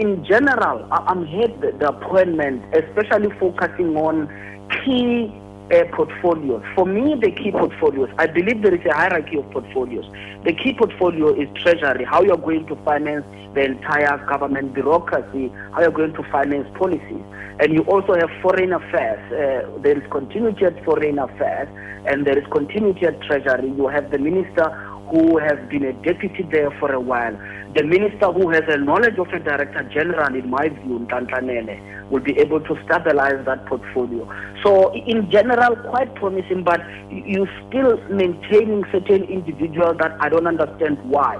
in general, I'm here the appointment, especially focusing on key uh, portfolios. For me, the key portfolios, I believe there is a hierarchy of portfolios. The key portfolio is treasury, how you're going to finance the entire government bureaucracy, how you're going to finance policies. And you also have foreign affairs. Uh, there is continuity at foreign affairs, and there is continuity at treasury. You have the minister who has been a deputy there for a while. The minister who has a knowledge of a director general, in my view, Nhlanhla Nene, will be able to stabilize that portfolio. So in general, quite promising, but you're still maintaining certain individuals that I don't understand why.